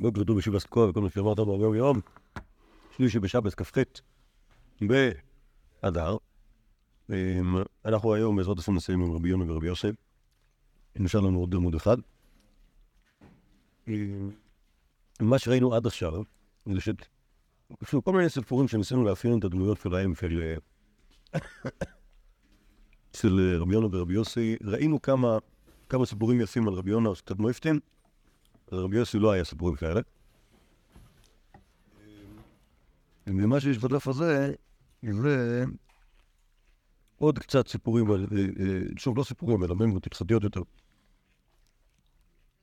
בוקר טוב בשיבה סקוע וכל מה שאמרת בו היום יום. שלישי בשבס כ"ח באדר. אמ, אנחנו היום בעזרת השם נסיים עם רבי יונה ורבי יוסף. נשאר לנו עוד עמוד אחד. אמ, מה שראינו עד עכשיו, זה ש... כל מיני סיפורים שניסינו לאפיין את הדמויות שלהם של... של רבי יונה ורבי יוסי. ראינו כמה, כמה סיפורים יפים על רבי יונה, שקצת מויפטים. לרבי יוסי לא היה סיפורים כאלה. ומה שיש בדף הזה, זה עוד קצת סיפורים, אה, אה, שוב, לא סיפורים, אלא מימות הלכתיות יותר.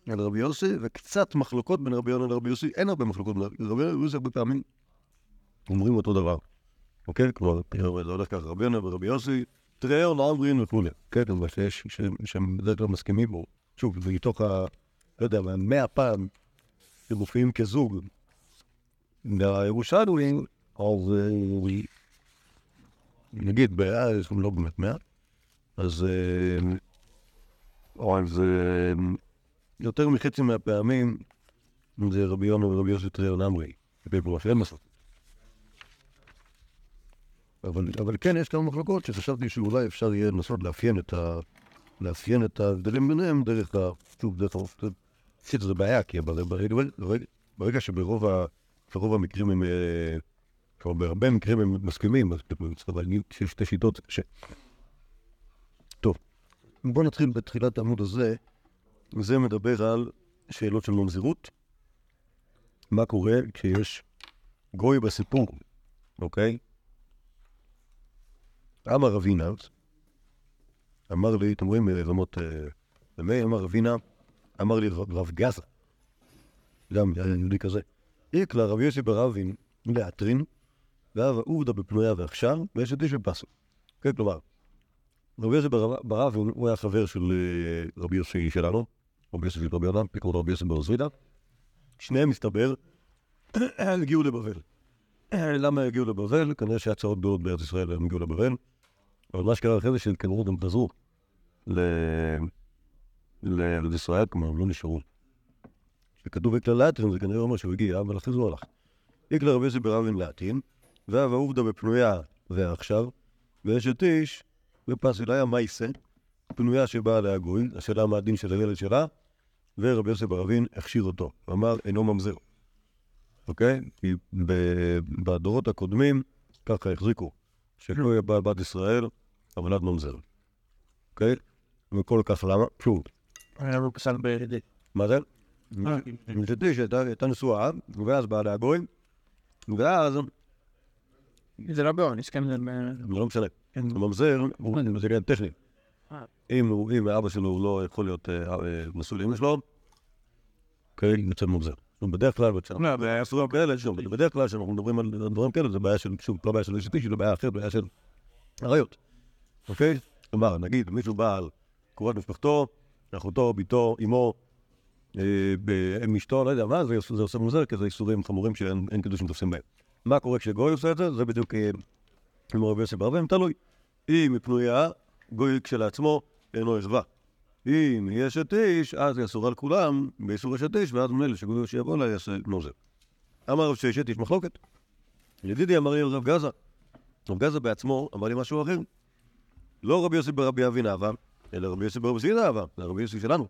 על רבי יוסי, וקצת מחלוקות בין רבי יונה לרבי יוסי. אין הרבה מחלוקות בין רבי יוסי, הרבה פעמים אומרים אותו דבר. אוקיי? כלומר, זה הולך ככה, רבי יונה ורבי יוסי, תראו לאמרין וכולי. כן, אבל שיש, שהם בדרך כלל מסכימים. שוב, מתוך ה... לא יודע, מאה פעם שמופיעים כזוג בירושלמים, אז אה, נגיד, גם לא באמת מאה, אז אה, אה, יותר מחצי מהפעמים זה רבי יונה ורבי יוסי טריאר נמרי, בפרמה שאין מסות. אבל, כן, יש כמה מחלוקות שחשבתי שאולי אפשר יהיה לנסות לאפיין את ההבדלים ביניהם דרך ה... שוב, דרך ה... זו בעיה, כי ברגע, שברוב המקרים הם... אה, כלומר, בהרבה מקרים הם מסכימים, אז אבל יש שתי שיטות, ש... טוב, בואו נתחיל בתחילת העמוד הזה. זה מדבר על שאלות של ממזירות. מה קורה כשיש גוי בסיפור, אוקיי? אמר רבינה, אמר לי, אתם רואים רמות במי, אמר רבינה, אמר לי רב רב גזה, גם יהודי כזה. איקלה רבי יוסי ברבין לאטרין, והווה עובדא בפנויה ועכשיו, ויש את איש בפסו. כן, כלומר, רבי יוסי בר- ברבין הוא היה חבר של אה, רבי יוסי שלנו, רבי יוסי של רבי יונה, פיקוד רבי יוסי ברזווידה. שניהם, מסתבר, הגיעו לבבל. למה הגיעו לבבל? כנראה שהיה צרות גדולות בארץ ישראל והם הגיעו לבבל. אבל מה שקרה אחרי זה שכנראה גם חזרו לארץ ישראל, כלומר, הם לא נשארו. כשכתוב איקלה לאטין, זה כנראה אומר שהוא הגיע, אבל אחרי זה הוא הלך. איקלה רבי ברבין לאטין, והווה עובדא בפנויה ועכשיו, ואשת איש בפסיליה מייסה, פנויה שבאה להגוי, השאלה מה הדין של הילד שלה, ורבי יוסי ברבין הכשיר אותו, ואמר אינו ממזר. אוקיי? כי בדורות הקודמים ככה החזיקו, שלא יהיה בעל בת ישראל, עד ממזר. אוקיי? וכל כך למה? שוב, מה זה? אה, אשת איש הייתה הייתה נשואה, ואז באה להגוי, ואז, זה לא באונס, כן? זה לא משנה. כן. הממזר הוא עניין טכני. אה. אם אבא שלו לא יכול להיות נשוי לאמא שלו, כן, יוצא ממזר. בדרך כלל, לא, שוב, בדרך כלל כשאנחנו מדברים על דברים כאלה, זה בעיה של, שוב, לא בעיה של אשת איש, זה בעיה אחרת, בעיה של עריות. אוקיי? כלומר, נגיד, מישהו בא על קרובת משפחתו, אחותו, בתו, אמו, אה, אם אשתו, לא יודע מה, זה זה עושה ממזר, כי זה איסורים חמורים שאין אין קידושים תופסים בהם. מה קורה כשגוי עושה את זה? זה בדיוק אה, כמו רבי יוסי ברבים, תלוי. אם היא פנויה, גוי כשלעצמו אינו ישבה. אם היא אשת איש, אז היא אסורה על כולם, באיסור אשת איש, ואז ממילא שגוי שיבוא לה יעשה נוזר. אמר רב שאשת איש מחלוקת. ידידי אמר לי רב גזה. רב גזה בעצמו אמר לי משהו אחר. לא רבי יוסי ברבי אבין אהבה, אלא רבי יוסי ברבי סבידה אהבה, זה רבי יוסי שלנו.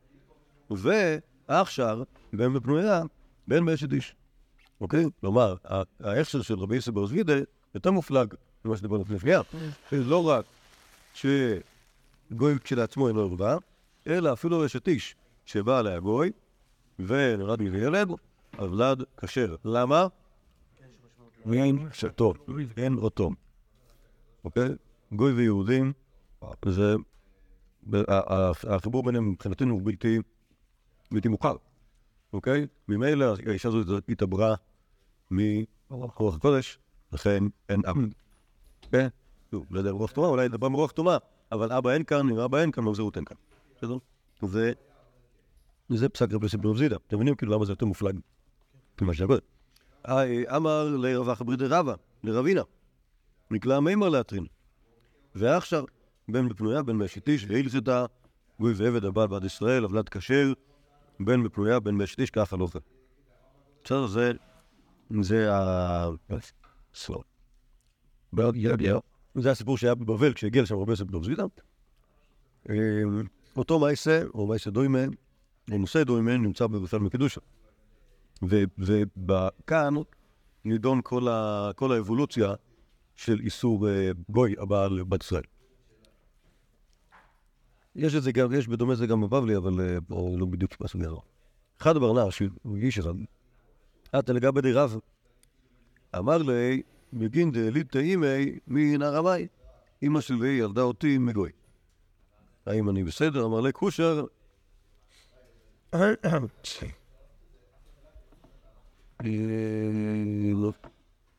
והכשר, בן בפנויה, בן באשת איש. אוקיי? כלומר, ההכשר של רבי יוסי ברבי סבידה יותר מופלג ממה שדיברנו לפני שנייה. לא רק שגוי כשלעצמו אינו ערווה, אלא אפילו אשת איש שבאה להגוי ונולד מזה ילד, הוולד כשר. למה? אין שתו, אין אותו. אוקיי? גוי ויהודים, זה... החיבור ביניהם מבחינתנו הוא בלתי, בלתי מוכר, אוקיי? ממילא האישה הזאת התעברה מרוח הקודש, לכן אין אבא. כן? שוב, לא יודע רוח תומה, אולי נדבר מרוח תומה, אבל אבא אין כאן, אם אבא אין כאן, ממזרות אין כאן. בסדר? זה... פסק רבי ברב זידה. אתם מבינים כאילו למה זה יותר מופלג ממה שהכל. אה, אמר לרווח ברידי רבא, לרבינה, נקלע מימר לאטרין. ועכשיו, בן בפנויה, בן באשת איש, והלכתה, גוי ועבד הבעל בעד ישראל, עוולד כשר, בן בפנויה, בן באשת איש, ככה לא. בסדר, זה... זה ה... זה הסיפור שהיה בבבל כשהגיע לשם רבי יוסף בן זבידה. אותו מייסה, או מייסה דוימן, או נושא דוימן, נמצא בבפל מקדושה. וכאן נידון כל, האבולוציה של איסור אה, גוי הבא לבת ישראל. יש את זה גם, יש בדומה זה גם בבבלי, אבל אה, או לא בדיוק בסוגיה הזו. אחד שהוא איש אחד, עתה לגבי די רב, אמר לי, מגין דליטא אימי מנהר המים. אמא שלי ילדה אותי מגוי. האם אני בסדר? אמר לי, כושר.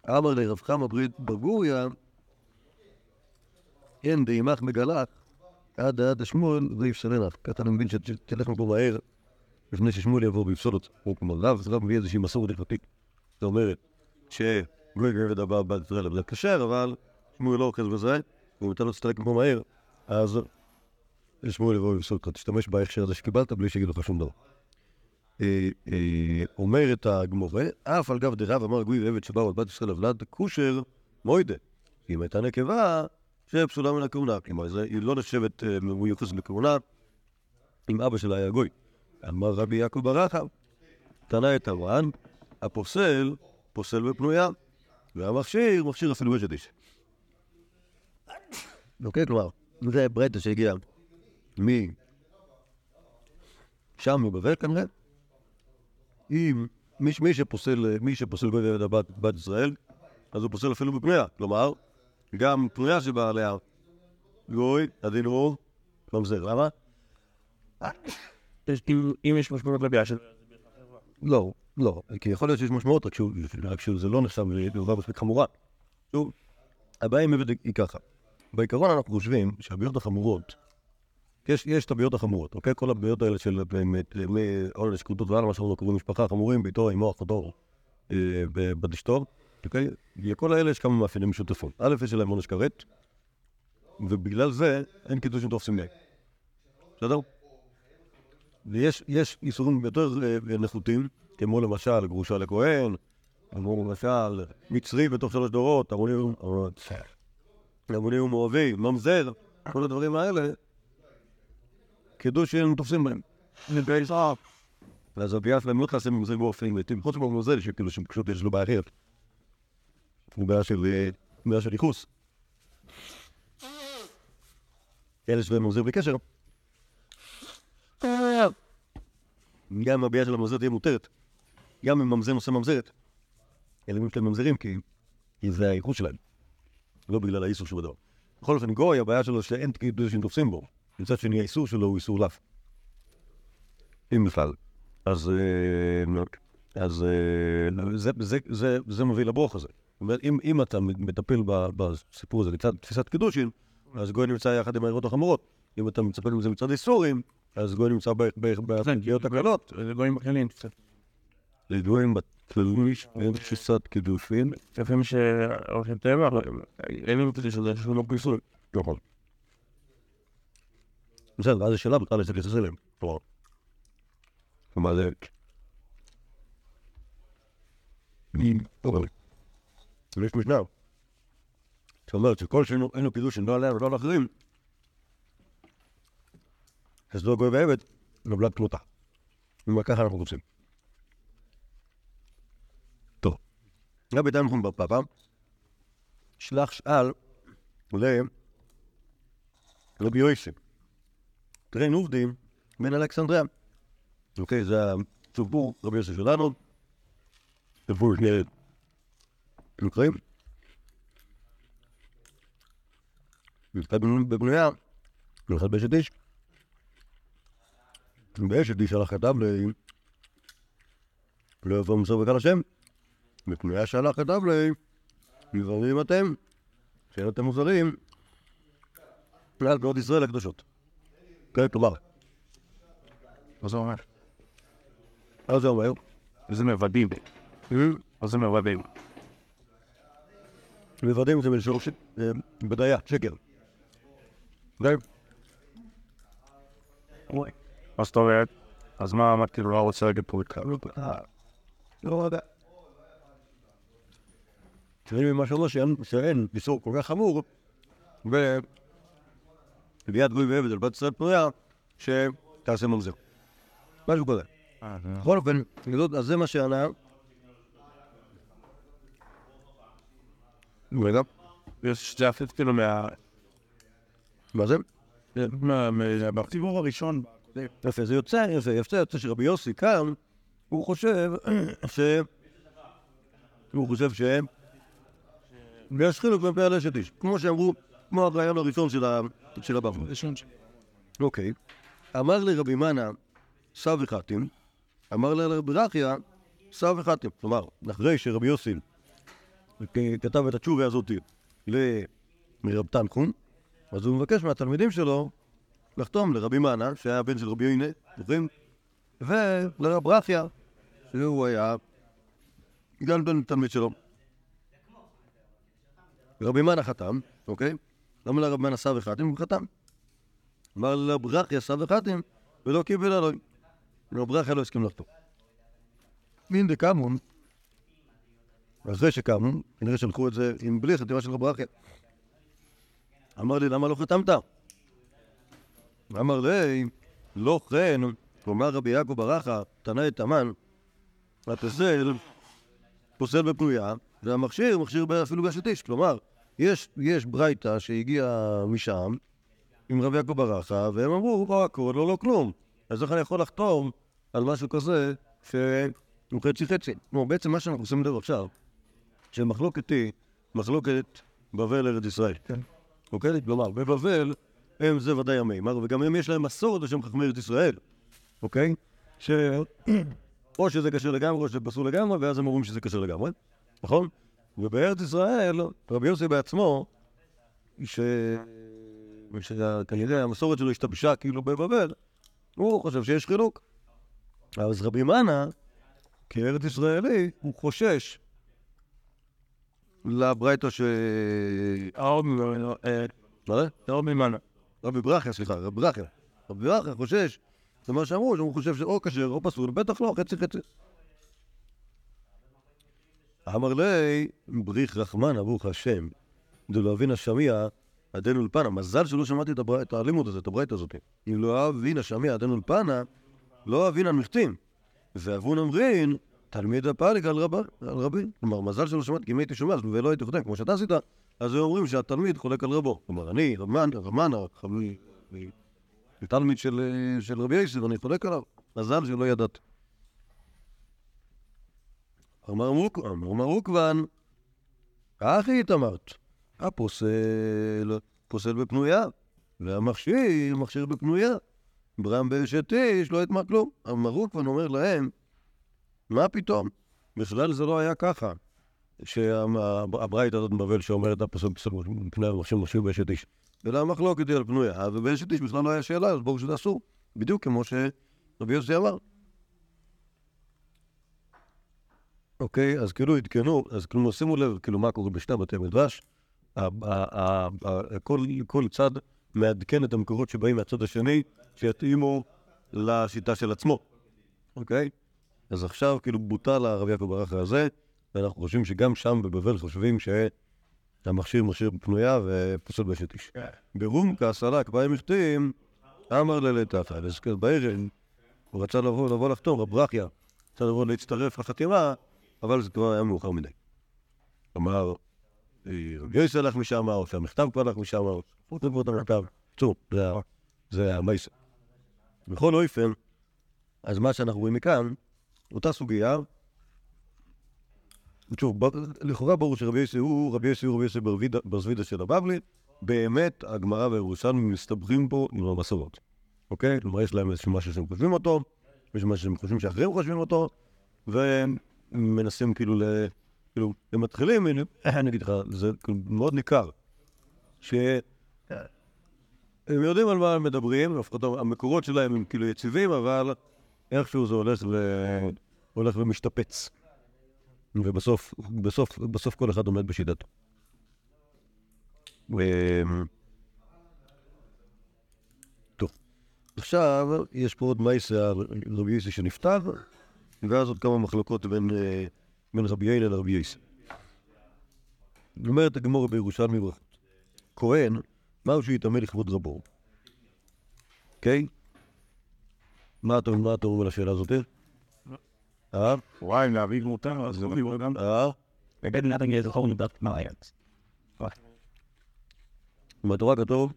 אמר לי רב חמא ברית בגוריה, אין דעימך מגלח, עד עד השמואל ויפסלנך. ככה אני מבין שתלך מפה מהר, לפני ששמואל יבוא ויפסול אותך. הוא כמו רב, רב מביא איזושהי מסורת הלכתית. זאת אומרת, שגוי גרבד הבא בת ישראל זה כשר, אבל שמואל לא אוחז בזה, והוא נותן לו להסתלק מפה מהר, אז שמואל יבוא ויפסול אותך. תשתמש בהכשר הזה שקיבלת בלי שיגידו לך שום דבר. אומרת הגמורה, אף על גב דרב אמר גוי ועבד שבאו על בת ישראל לבלד, כושר מוידה. אם הייתה נקבה, שפסולה מן הכהונה. כלומר, היא לא נחשבת מיוחסת לכהונה, אם אבא שלה היה גוי. אמר רבי יעקב ברחב, תנא את הוואן, הפוסל, פוסל בפנויה, והמכשיר, מכשיר אפילו אשת איש. אוקיי, כלומר, זה ברייתא שהגיע מ... שם מבבל כנראה. אם מי, שפוסל, מי שפוסל גוי ועבד הבת בת ישראל, אז הוא פוסל אפילו בפנויה. כלומר, גם פנויה שבאה עליה גוי, הדין הוא ממזר. למה? אם יש משמעות לביאה של... לא, לא, כי יכול להיות שיש משמעות, רק שזה לא נחשב לדבר מספיק חמורה. שוב, הבעיה עם עבד היא ככה. בעיקרון אנחנו חושבים שהבעיות החמורות, יש, יש את הבעיות החמורות, אוקיי? כל הבעיות האלה של באמת, מעונש, כרותות והלאה, מה שאנחנו קוראים משפחה חמורים, ביתו, אמו, אחותו, אה, בת אשתו, אוקיי? לכל האלה יש כמה מאפיינים משותפים. א', יש להם עונש כרת, ובגלל זה אין קידושים תופסים להם. בסדר? ויש יש איסורים יותר אה, נחותים, כמו למשל גרושה לכהן, כמו למשל מצרי בתוך שלוש דורות, המונים המונים ומואבי, ממזר, כל הדברים האלה, קידוש שהם תופסים בהם. ואז הביאה שלהם לא תעשה ממזר באופן לעתים, חוץ מממזר שכאילו שפשוט יש לו בעיה אחרת. בעיה של אה, בעיה של ייחוס. אלה שבהם ממזר בלי קשר. גם הביאה של הממזר תהיה מותרת, גם אם ממזר נושא ממזרת, הילדים שלהם ממזרים כי, זה הייחוס שלהם, לא בגלל האיסור שבדבר. בכל אופן, גוי, הבעיה שלו שאין קידושים תופסים בו. מצד שני, האיסור שלו הוא איסור לאו. אם בכלל. אז, אה, אז אה, זה, זה, זה, זה מביא לברוך הזה. זאת אומרת, אם, אם אתה מטפל ב- בסיפור הזה מצד תפיסת קידושין, אז גוי נמצא יחד עם העירות החמורות. אם אתה מצפה לזה מצד איסורים, אז גוי נמצא בפגיעות הקלות. זה גויים בכללים. קצת. לגויים בכללים אין תפיסת קידושין. לפעמים שהולכים טבע, אין לנו פשוט שזה לא פיסול. נכון. בסדר, אז השאלה בכלל יש להתייחס אליהם. כלומר, כלומר זה... אבל יש משנה שאומרת שכל שאין לו קידושין לא עליהם ולא על אחרים, אז לא גוי ועבד, נבלת כמותה. כלומר, ככה אנחנו רוצים. טוב. רבי דן נחום בר פפא, שלח שאל לרבי יוסף. טרן עובדים בין אלכסנדריה. אוקיי, זה הסיפור רבי יוסף שלנו. סיפור שני מקרים. אחד בבנויה, ואחד באשת איש. באשת איש שלח כתב ל... לא יבוא מסור בקהל השם. בפנויה שלח כתב ל... נבחרים אתם, שאין אתם מוזרים, על גאות ישראל הקדושות. כן, כלומר, מה זה אומר? מה זה אומר? זה מבדים. מה זה מבדים? מוודאים את זה בלשון ש- אה, בדיה, שקר. כן, מה זאת אומרת? אז מה, מה כאילו לא רוצה להגיד פה את לא יודע. תראי ממה שאומר שאין, שאין איסור כל כך חמור, וביד גוי ועבד על בת ישראל פנויה, שתעשה ממזר. משהו כזה. אה, זה- בכל אופן, אז זה מה שענה. רגע, יש זה אפילו כאילו מה... מה זה? מה- מה- בסיבוב הראשון, יפה, זה יוצא, יפה, יוצא, יוצא שרבי יוסי כאן, הוא חושב ש... הוא חושב ש... ויש חילוק בין פועל אשת איש, כמו שאמרו, כמו הרעיון הראשון של הבבא. אוקיי. אמר לרבי מנה, סב וחתים, אמר לרבי רכיה, סב וחתים. כלומר, אחרי שרבי יוסי כתב את התשובה הזאת ל- מרב תנחום, אז הוא מבקש מהתלמידים שלו לחתום לרבי מנה, שהיה הבן של רבי יוינה, זוכרים? ולרב רכיה, שהוא היה גם בן תלמיד שלו. רבי מנה חתם, אוקיי? למה לרבי מנה סב וחתים? הוא חתם. אמר לרב רכיה סב וחתים, ולא קיבל אלוהים. רב רכיה לא הסכים לחתום. מין דקמון, אחרי שקמו, כנראה שלחו את זה עם בלי חתימה של רב רכיה. אמר לי, למה לא חתמת? אמר לי, לא כן, כלומר רבי יעקב ברכה, תנאי תמן, הפסל פוסל בפנויה, והמכשיר מכשיר אפילו באשת איש. כלומר, יש, יש ברייתא שהגיעה משם עם רבי יעקב ברכה, והם אמרו, לא הכל, לא לא כלום. אז איך אני יכול לחתום על משהו כזה שהוא חצי חצי? כלומר, בעצם מה שאנחנו עושים לב עכשיו, שמחלוקת היא מחלוקת בבל ארץ ישראל. כן. אוקיי? כלומר, בבבל הם זה ודאי המימר, וגם הם יש להם מסורת בשם חכמי ארץ ישראל, אוקיי? ש... או שזה קשר לגמרי, או שזה פסול לגמרי, ואז הם אומרים שזה קשר לגמרי, נכון? ובארץ ישראל, רבי יוסי בעצמו, ש... שכנראה המסורת שלו השתבשה כאילו בבבל, הוא חושב שיש חילוק. אז רבי מנה, כארץ ישראלי, הוא חושש לברייתא ש... האור ממנו, אה, מה? האור ממנו. רבי ברכיה, סליחה, רבי ברכיה. רבי ברכיה חושש, זה מה שאמרו, שהוא חושב שאו כשר או פסול, בטח לא, חצי חצי. אמר לי, בריך רחמנה ברוך השם, דלא אבינה שמיע עדן אולפנה. מזל שלא שמעתי את, הבר... את הלימוד הזה, את הברית הזאת. אם לא אבינה שמיע עדן אולפנה, לא אבינה מחתים. ואבון אמרין, תלמיד הפליק על, רב... על רבי. כלומר, מזל שלא שמעתי, כי אם הייתי שומע ולא הייתי חותם, כמו שאתה עשית, אז היו אומרים שהתלמיד חולק על רבו. כלומר, אני, רמן, רמן, תלמיד של, של רבי יוסף, אני חולק עליו. מזל שלא ידעתי. אמר רוקבן, אחי התאמרת, הפוסל, פוסל בפנויה, והמכשיר, מכשיר בפנויה. ברם באשת איש לא יטמע כלום. אמר רוקבן אומר להם, מה פתאום? בכלל זה לא היה ככה. שהברית הזאת בבבל שאומרת הפסוק פסוק מפני המכשיר מכשיר באשת איש. אלא המחלוקת היא על פנויה, ובאשת איש בכלל לא היה שאלה, אז ברור שזה אסור. בדיוק כמו שרבי יוסי אמר. אוקיי, אז כאילו עדכנו, אז כאילו שימו לב, כאילו מה קורה בשני בתי מדרש. ה- ה- ה- ה- כל- כל צד מעדכן את המקורות שבאים מהצד השני, שיתאימו לשיטה של עצמו, אוקיי? אז עכשיו כאילו בוטל הרב יעקב ברכה הזה, ואנחנו חושבים שגם שם בבבל חושבים שהמכשיר מכשיר פנויה ופוסל באשת איש. ברומקה סלק בהם החתים, אמר ללתתא, אז בערב הוא רצה לבוא, לבוא לחתום, רב ברכיה, רצה לבוא להצטרף לחתימה, אבל זה כבר היה מאוחר מדי. אמר, אה, רבי יוסי הלך משם, או שהמכתב כבר הלך משם, או כתבו את המכתב. בקיצור, זה המייסר. בכל אופן, אז מה שאנחנו רואים מכאן, אותה סוגיה, שוב, לכאורה ברור שרבי יוסי הוא רבי יוסי הוא רבי יוסי ברזווידה של הבבלי, באמת הגמרא והירושלמי מסתבכים פה עם המסורות, אוקיי? כלומר, יש להם איזשהו משהו שהם חושבים אותו, יש משהו שהם חושבים שאחרים חושבים אותו, והם מנסים כאילו ל... כאילו, הם מתחילים, אני אגיד לך, זה כאילו מאוד ניכר, שהם יודעים על מה הם מדברים, לפחות המקורות שלהם הם כאילו יציבים, אבל איכשהו זה הולך ו... הולך ומשתפץ. ובסוף, בסוף, בסוף כל אחד עומד בשיטתו. אמ, טוב, עכשיו יש פה עוד מייסה על רבי יוסי שנפטר, ואז עוד כמה מחלוקות בין, אה, בין רבי יעיל לרבי יוסי. אומרת הגמור בירושלמי ברכות. כהן, מהו שיטמא לכבוד רבו? אוקיי? מה אתה מה אתה אומר על השאלה הזאת? אה? וואי, להביא מותר, אז זה לא גם... אה? We're getting nothing is holding up my hands. בתורה כתוב,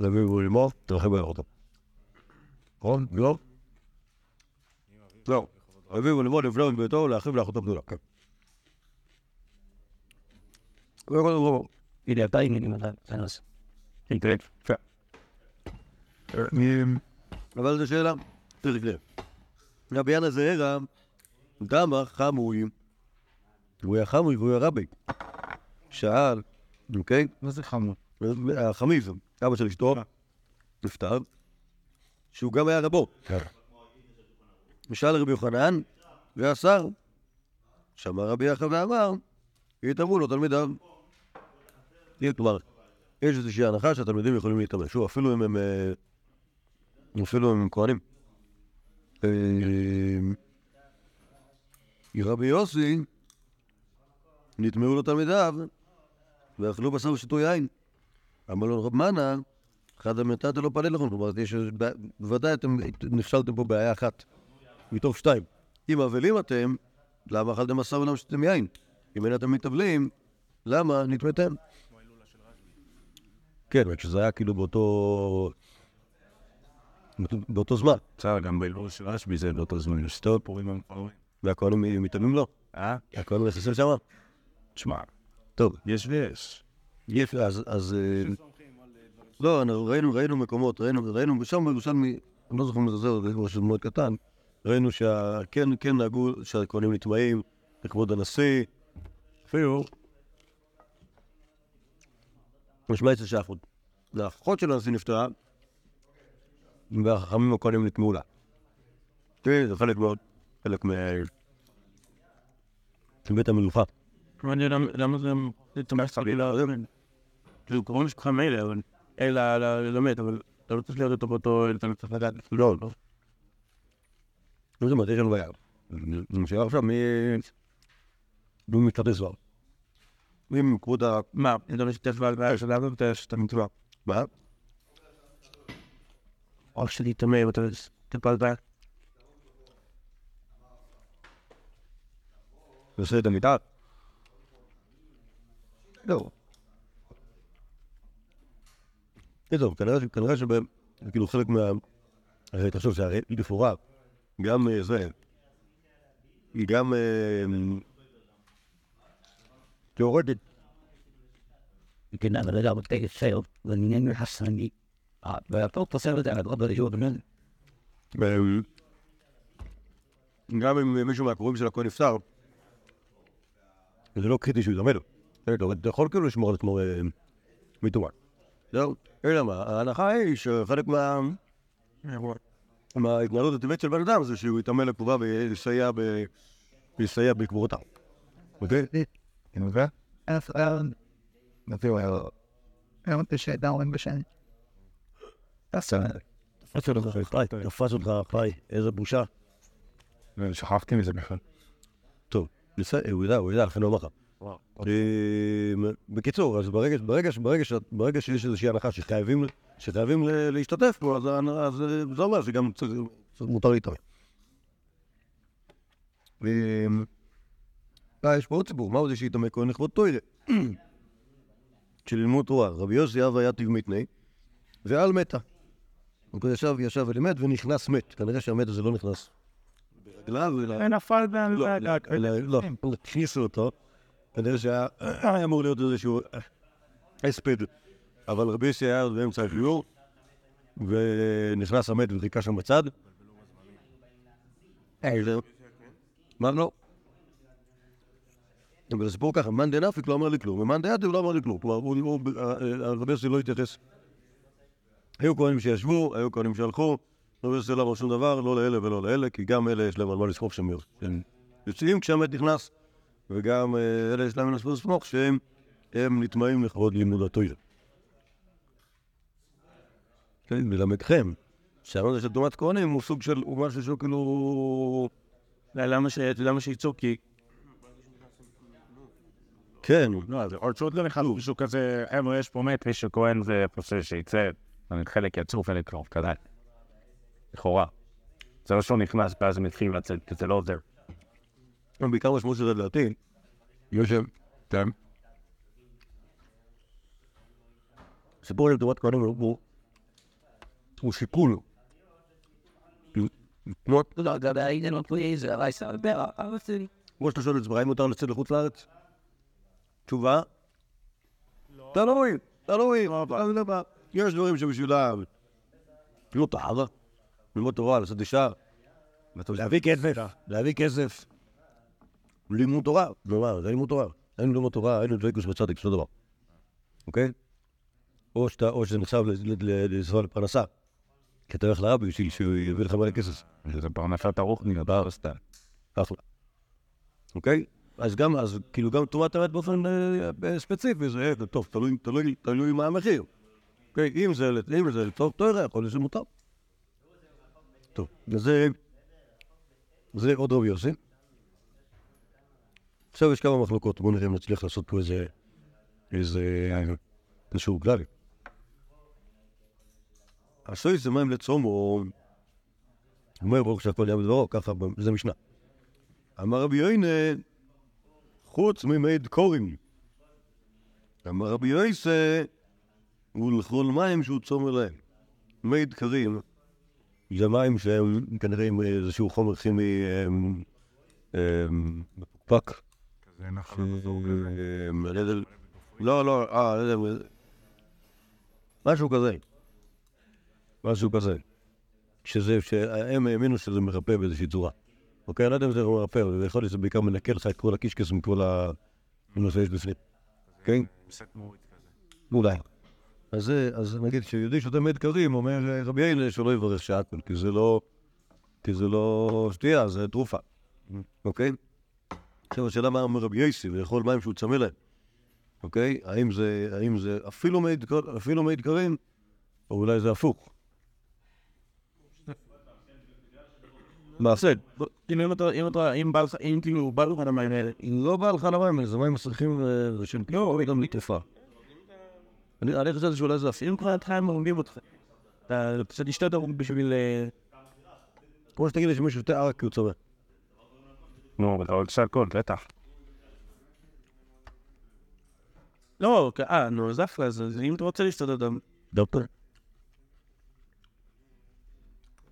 להביא ולמור, תרחב ביחותו. נכון? לא? לא. להביא ולמור, לבלוע את ביתו, להרחיב לאחותו גדולה. כן. הכל ברור. You know, אבל זו שאלה, תכף נראה. רבי ינא זעירא, דמא חמוי, הוא היה חמוי והוא היה רבי. שאל, אוקיי? מה זה חמור? החמיב, אבא של אשתו, נפטר, שהוא גם היה רבו. ושאל רבי יוחנן, והשר, שמע רבי יחד ואמר, יתאמרו לו תלמידיו. כלומר, יש איזושהי הנחה שהתלמידים יכולים להתאמן. שוב, אפילו אם הם... אפילו הם כהנים. אה, רבי יוסי, נטמעו לו תלמידיו, ואכלו בשר ושתו יין. אמר לו רב מנה, חד המתת לא פנה לכם. כלומר, בוודאי אתם נכשלתם פה בעיה אחת, מתוך שתיים. אם אבלים אתם, למה אכלתם בשר ולמה שתיתם יין? אם אין אתם מתאבלים, למה נטמאתם? כן, רק שזה היה כאילו באותו... באותו- זמן. בסדר, גם בהילול של רשב"י זה באותו זמן. יש שתי פורים המפוארים. והכהנים מתאבלים לו. אה? הכהנים נכנסים שמה? תשמע, טוב, יש ויש. יש, אז... אז אה, לא, אנחנו ראינו, ראינו מקומות, ראינו, ראינו, ושם בירושלמי, אני לא זוכר אם זה זהו, זה משהו מאוד קטן, ראינו שכן, כן נהגו שהכהנים נטמעים לכבוד הנשיא, אפילו, משמע אצל שחוד. האחות של הנשיא נפטרה, והחכמים הכהנים נטמעו לה. זה חלק מאוד, חלק מבית המלוכה. מעניין למה- זה... זה תומך חלילה. כאילו, קוראים משפחה מילא, אבל... אלא ללמד, אבל אתה לא צריך להיות אותו באותו... אתה לא צריך לדעת. לא, לא. לא יש לנו בעיה. נשאר עכשיו מי... מי מתחדש כבר. אם כבוד ה... מה, אתה משתף בהלוויה של ואתה שאתה נטבע. מה? או שאתה תטמא ואתה טיפה בהלוויה. נעשה את המיטה? לא. טוב, כנראה ש- כנראה שב... כאילו חלק מה... הרי תחשוב שהרי לכאורה, גם זה, גם תיאורטית, You can never let out take a sale when the sale that I got the job and אה, גם אם מישהו מהקרובים של הכהן נפטר, זה לא קריטי שהוא יתעמד. אתה יכול כאילו לשמור על עצמו אה, מטומאה. זהו, אלא מה, ההנחה היא שחלק מה... מההתנהלות הטבעית של בן אדם זה שהוא יתאמן לקרובה ויסייע ב... ויסייע בקבורתה. אוקיי? אני מבין? I want to תפס אותך, חי, תפס אותך, חי, איזה בושה. שכחתי מזה בכלל. טוב, הוא ידע, הוא ידע, לכן הוא אמר לך. אה, בקיצור, אז ברגע, שיש איזושהי הנחה שחייבים, להשתתף בו, אז, אה, זה אומר שגם מותר להתאמן. אה, אה, יש פה עוד סיפור, מהו זה שיתאמן כהן לכבוד טוירה? כשללמוד תורה, רבי יוסי אב היה טיב מתני, ועל מתה. הוא כזה ישב, ישב ולימד ונכנס מת. כנראה שהמת הזה לא נכנס ברגליו, אלא... נפל בהלוויה. לא, לא, הכניסו אותו, כנראה שהיה היה אמור להיות איזשהו אה, הספד, אבל רבי יוסי היה עוד באמצע השיעור, ונכנס המת וחיכה שם בצד. מה לא? אבל הסיפור ככה, מאן דנפיק לא אמר לי כלום, ומאן הוא לא אמר לי כלום. כלומר, אה, אה, רבי יוסי לא התייחס. היו כהנים שישבו, היו כהנים שהלכו, לא אמר שום דבר, לא לאלה ולא לאלה, כי גם אלה יש להם על מה שהם שהם יוצאים כשהמת נכנס, וגם אה, אלה יש להם על מה לסמוך שהם הם נטמעים לכבוד לימוד התוירה. כן, ללמדכם שהרעיון הזה של תרומת כהנים הוא סוג של, הוא משהו שהוא כאילו... למה ש- למה שיצאו? כי כן, לא, אז עוד שעוד לא נכנס מישהו כזה, חבר'ה, יש פה מת, מישהו כהן זה פוסל שיצא, אבל חלק יצאו, חלק לא, כדאי. לכאורה. זה לא שהוא נכנס ואז הם התחילו לצאת, כי זה לא עוזר. אבל בעיקר משמעות של זה לדעתי, יושב, כן. הסיפור של תרומת כהנים הוא- שיקול. כמו לא, זה... כמו שאתה שואל את עצמך, האם מותר לצאת לחוץ לארץ? תשובה? תלוי, תלוי. אבל למה? יש דברים שבשבילם לא טהרה, ללמוד תורה, לעשות אישה, להביא כסף, להביא כסף. לימוד תורה, נאמר, זה לימוד תורה. אין לימוד תורה, אין דבקוס בצדיק, שום דבר. אוקיי? או שאתה, או שזה נחשב לנסוע לפרנסה. כי אתה הולך לרבי בשביל שהוא יביא לך מלא כסף. זה פרנסת הרוח נראה סתם. אחלה. אוקיי? אז גם, אז כאילו גם תרומת האמת באופן אה, ספציפי, זה טוב, תלוי מה המחיר. אוקיי? אם זה, לטוב תורה, יכול להיות שזה מותר. טוב, וזה, זה עוד רבי יוסי. עכשיו יש כמה מחלוקות, בואו נראה אם נצליח לעשות פה איזה, איזה, איזשהו כלל. עשוי זה מים לצום, או... אומר ברוך שהכל נהיה בדברו, ככה, זה משנה. אמר רבי יוינה, חוץ ממי דקורים. אמר רבי יויסה, ולכל מים שהוא צום אליהם. מי דקרים, זה מים שהם כנראה עם איזשהו חומר כימי מפוקפק. כזה נחל אמ, אני לא לא, אה, לא יודע, משהו כזה. משהו כזה. שזה, שהם האמינו שזה מרפא באיזושהי צורה. אוקיי, אני לא יודע אם זה מרפא, אבל יכול להיות שזה בעיקר מנקה לך את כל הקישקס מכל מה שיש בפנים. כן? אולי. אז אז נגיד שיהודי שותה מת קרים, אומר אה, רבי אלה שלא יברך שעקל, כי זה לא, כי זה לא שתייה, זה תרופה. אוקיי? עכשיו השאלה מה אומר רבי יוסי, ויכול מים שהוא צמא להם. אוקיי? האם זה, האם זה אפילו מי מי דקרים, או אולי זה הפוך. מעשה. כאילו אם אתה, אם אתה, אם בא לך, אם כאילו בא לך למים האלה, לא בא לך למים, זה מים מסריחים ושל לא, גם תרופה. אני חשבתי שאולי זה אפילו, אם כבר אתה הם עומדים אותך. אתה קצת לשתות אותם בשביל... אה, כמו שתגיד לי שמישהו שותה ערק כי הוא צמא. נו, אבל אתה רוצה הכל, בטח. לא, אה, נו, זה אחלה, אז אז אם אתה רוצה לשתות אותם. דוקטור.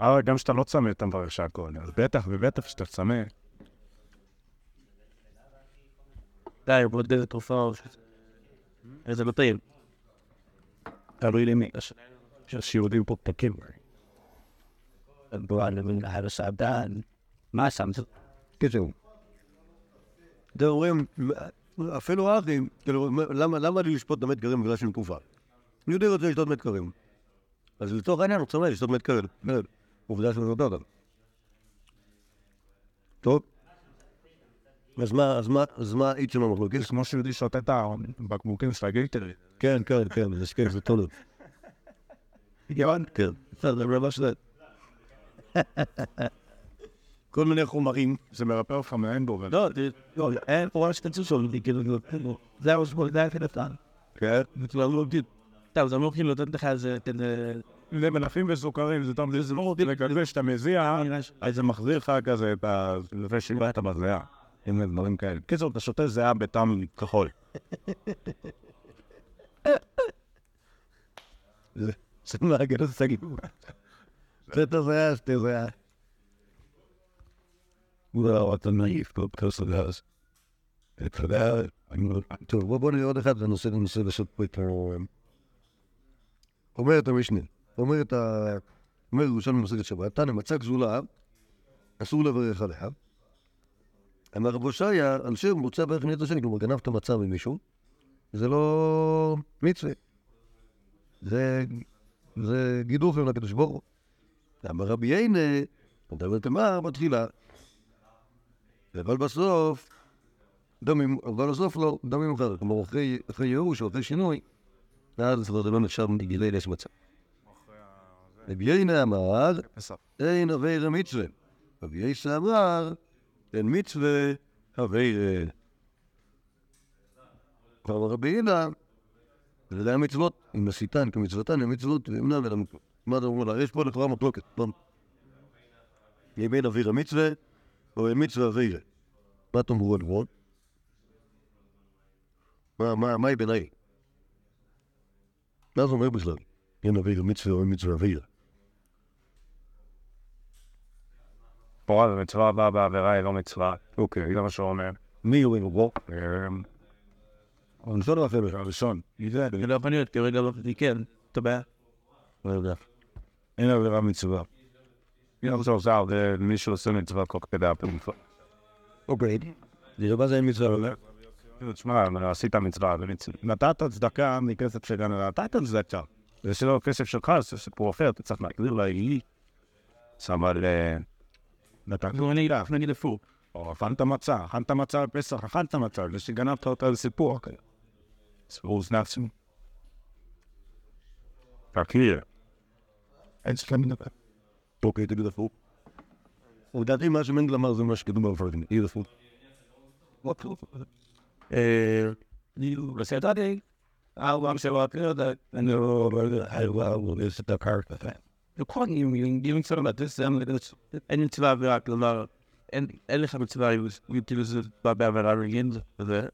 אה, גם כשאתה לא צמא אתה מברך שהכל, אז בטח ובטח כשאתה צמא. די, בוא נדע איזה תרופה או ש... איזה לא טעים. תלוי למי. יש יהודים פה פתקים. מה שמת? קיצור. אתם אומרים, אפילו האחים, כאילו, למה לי לשפוט את המת קרים בגלל שאני תקופה? אני יודע רוצה לשתות מת קרים. אז לצורך העניין הוא צמא לשתות מת קרים. עובדה שהוא נותן אותם. טוב. אז מה, אז מה, אז מה עם המחלוקת? זה כמו שיהודי שותה את הבקבוקים של הגייטרי. כן, כן, כן, זה שקט, זה טוב. יואן. כן. בסדר, זה לא שזה. כל מיני חומרים. זה מרפא אותך מאין בו. לא, זה- לא, אין פה ממש תצאו שלו, כאילו, כאילו, זה היה משהו, זה היה נפתן. כן. זה לא. טוב, זה אמור כאילו לתת לך איזה... זה מלפים וסוכרים, זה טוב, זה לא וכזה שאתה מזיע, אז זה מחזיר לך כזה את ה... זה את בזיעה. אם זה דברים כאלה. קיצור, אתה שותה זיעה בטעם כחול. זה מעגל הסגים. זה את שתי זיה. לא, אתה כל כוס הגז. אתה יודע, טוב, בוא נראה עוד אחד וננסה ננסה לעשות פה את ה... אומרת המשנה, ה... אומר ירושלים במסכת שבת, תנא מצה גזולה, אסור לברך עליה. אמר רב הושעיה, על מוצא בערך נהיית השני, כלומר גנבת מצה ממישהו, זה לא מצווה. זה, זה גידוף עם הקדוש ברוך הוא. אמר רבי יינה, מדבר תמר בתחילה, אבל בסוף, דמים, אבל בסוף לא, דמים אחר, כלומר אחרי, אחרי ייאוש או אחרי שינוי, ואז זה לא נחשב מגילי יש מצב. רבי יינה אמר, אין אבירה מצווה. רבי יסא אמר, אין מצווה אבירה. אמר רבי יינה, זה המצוות, אם עשיתן כמצוותן, הן מצוות, ואמנם אלא מצוות. מה אתה אומר לה? יש פה לכאורה מחלוקת. לא? אם אין אבירה מצווה, או אין מצווה אבירה. מה תאמרו על רון? מה, היא בעיניי? מה זה אומר בכלל? אין אבירה מצווה או אין מצווה אבירה. פורה זה מצווה הבאה בעבירה היא לא מצווה. אוקיי. זה מה שהוא אומר. מי אומר בו? אמ, הראשון או החבר? הראשון. זה לא יכול להיות, כרגע לא כן, אתה בעיה. לא יודע. אין עבירה מצווה. אם זה עוזר למי שעושה מצווה כל כדי המצווה. אוקיי. זה מה זה אין מצווה? תשמע, עשית מצווה, זה מצווה. נתת צדקה מכסף שלנו, נתת צדקה. זה שלא כסף שלך, זה סיפור אחר, אתה צריך להגדיר לעילי. שם על... אה, נתת נו, אני נגיד הפוך. או אכלת מצה, אכלת מצה בפסח, אכלת מצה, זה שגנבת אותה זה סיפור אחר. סיפור זה נפסים. תכיר. אין שלם לדבר. אוקיי, תגיד הפוך. לדעתי מה שמנגל אמר זה מה שכתוב בפרקים. תגיד הפוך. אה, אני בסדר די. ארבע שבועות, לא יודע, אני לא יודע, יש את הקרקע. וכל מיני מצווה בטס, אין מצווה עבירה, כלומר, אין אין לך מצווה, אם כאילו זה בא בעבירה רגיל, זה